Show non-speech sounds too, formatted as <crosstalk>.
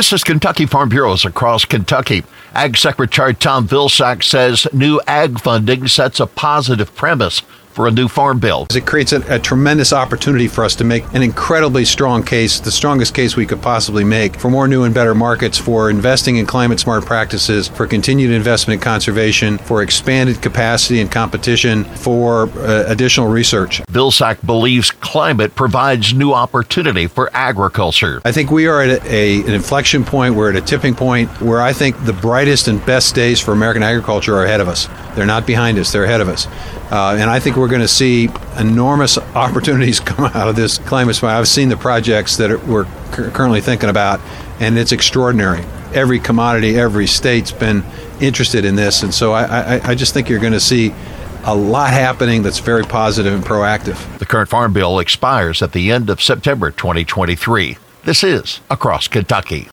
This is Kentucky Farm Bureaus across Kentucky. Ag Secretary Tom Vilsack says new ag funding sets a positive premise for a new farm bill. It creates a, a, tremendous opportunity for us to make an incredibly strong case, the strongest case we could possibly make for more new and better markets, for investing in climate smart practices, for continued investment in conservation, for expanded capacity and competition, for uh, additional research. Vilsack believes climate provides new opportunity for agriculture. I think we are at a, a, an inflection point, we're at a tipping point where I think the brightest and best days for American agriculture are ahead of us. They're not behind us, they're ahead of us. Uh, and I think we're going to see enormous opportunities <laughs> come out of this climate smart. I've seen the projects that we're currently thinking about, and it's extraordinary. Every commodity, every state's been interested in this, and so I, I, I just think you're going to see a lot happening that's very positive and proactive. The current farm bill expires at the end of September 2023. This is Across Kentucky.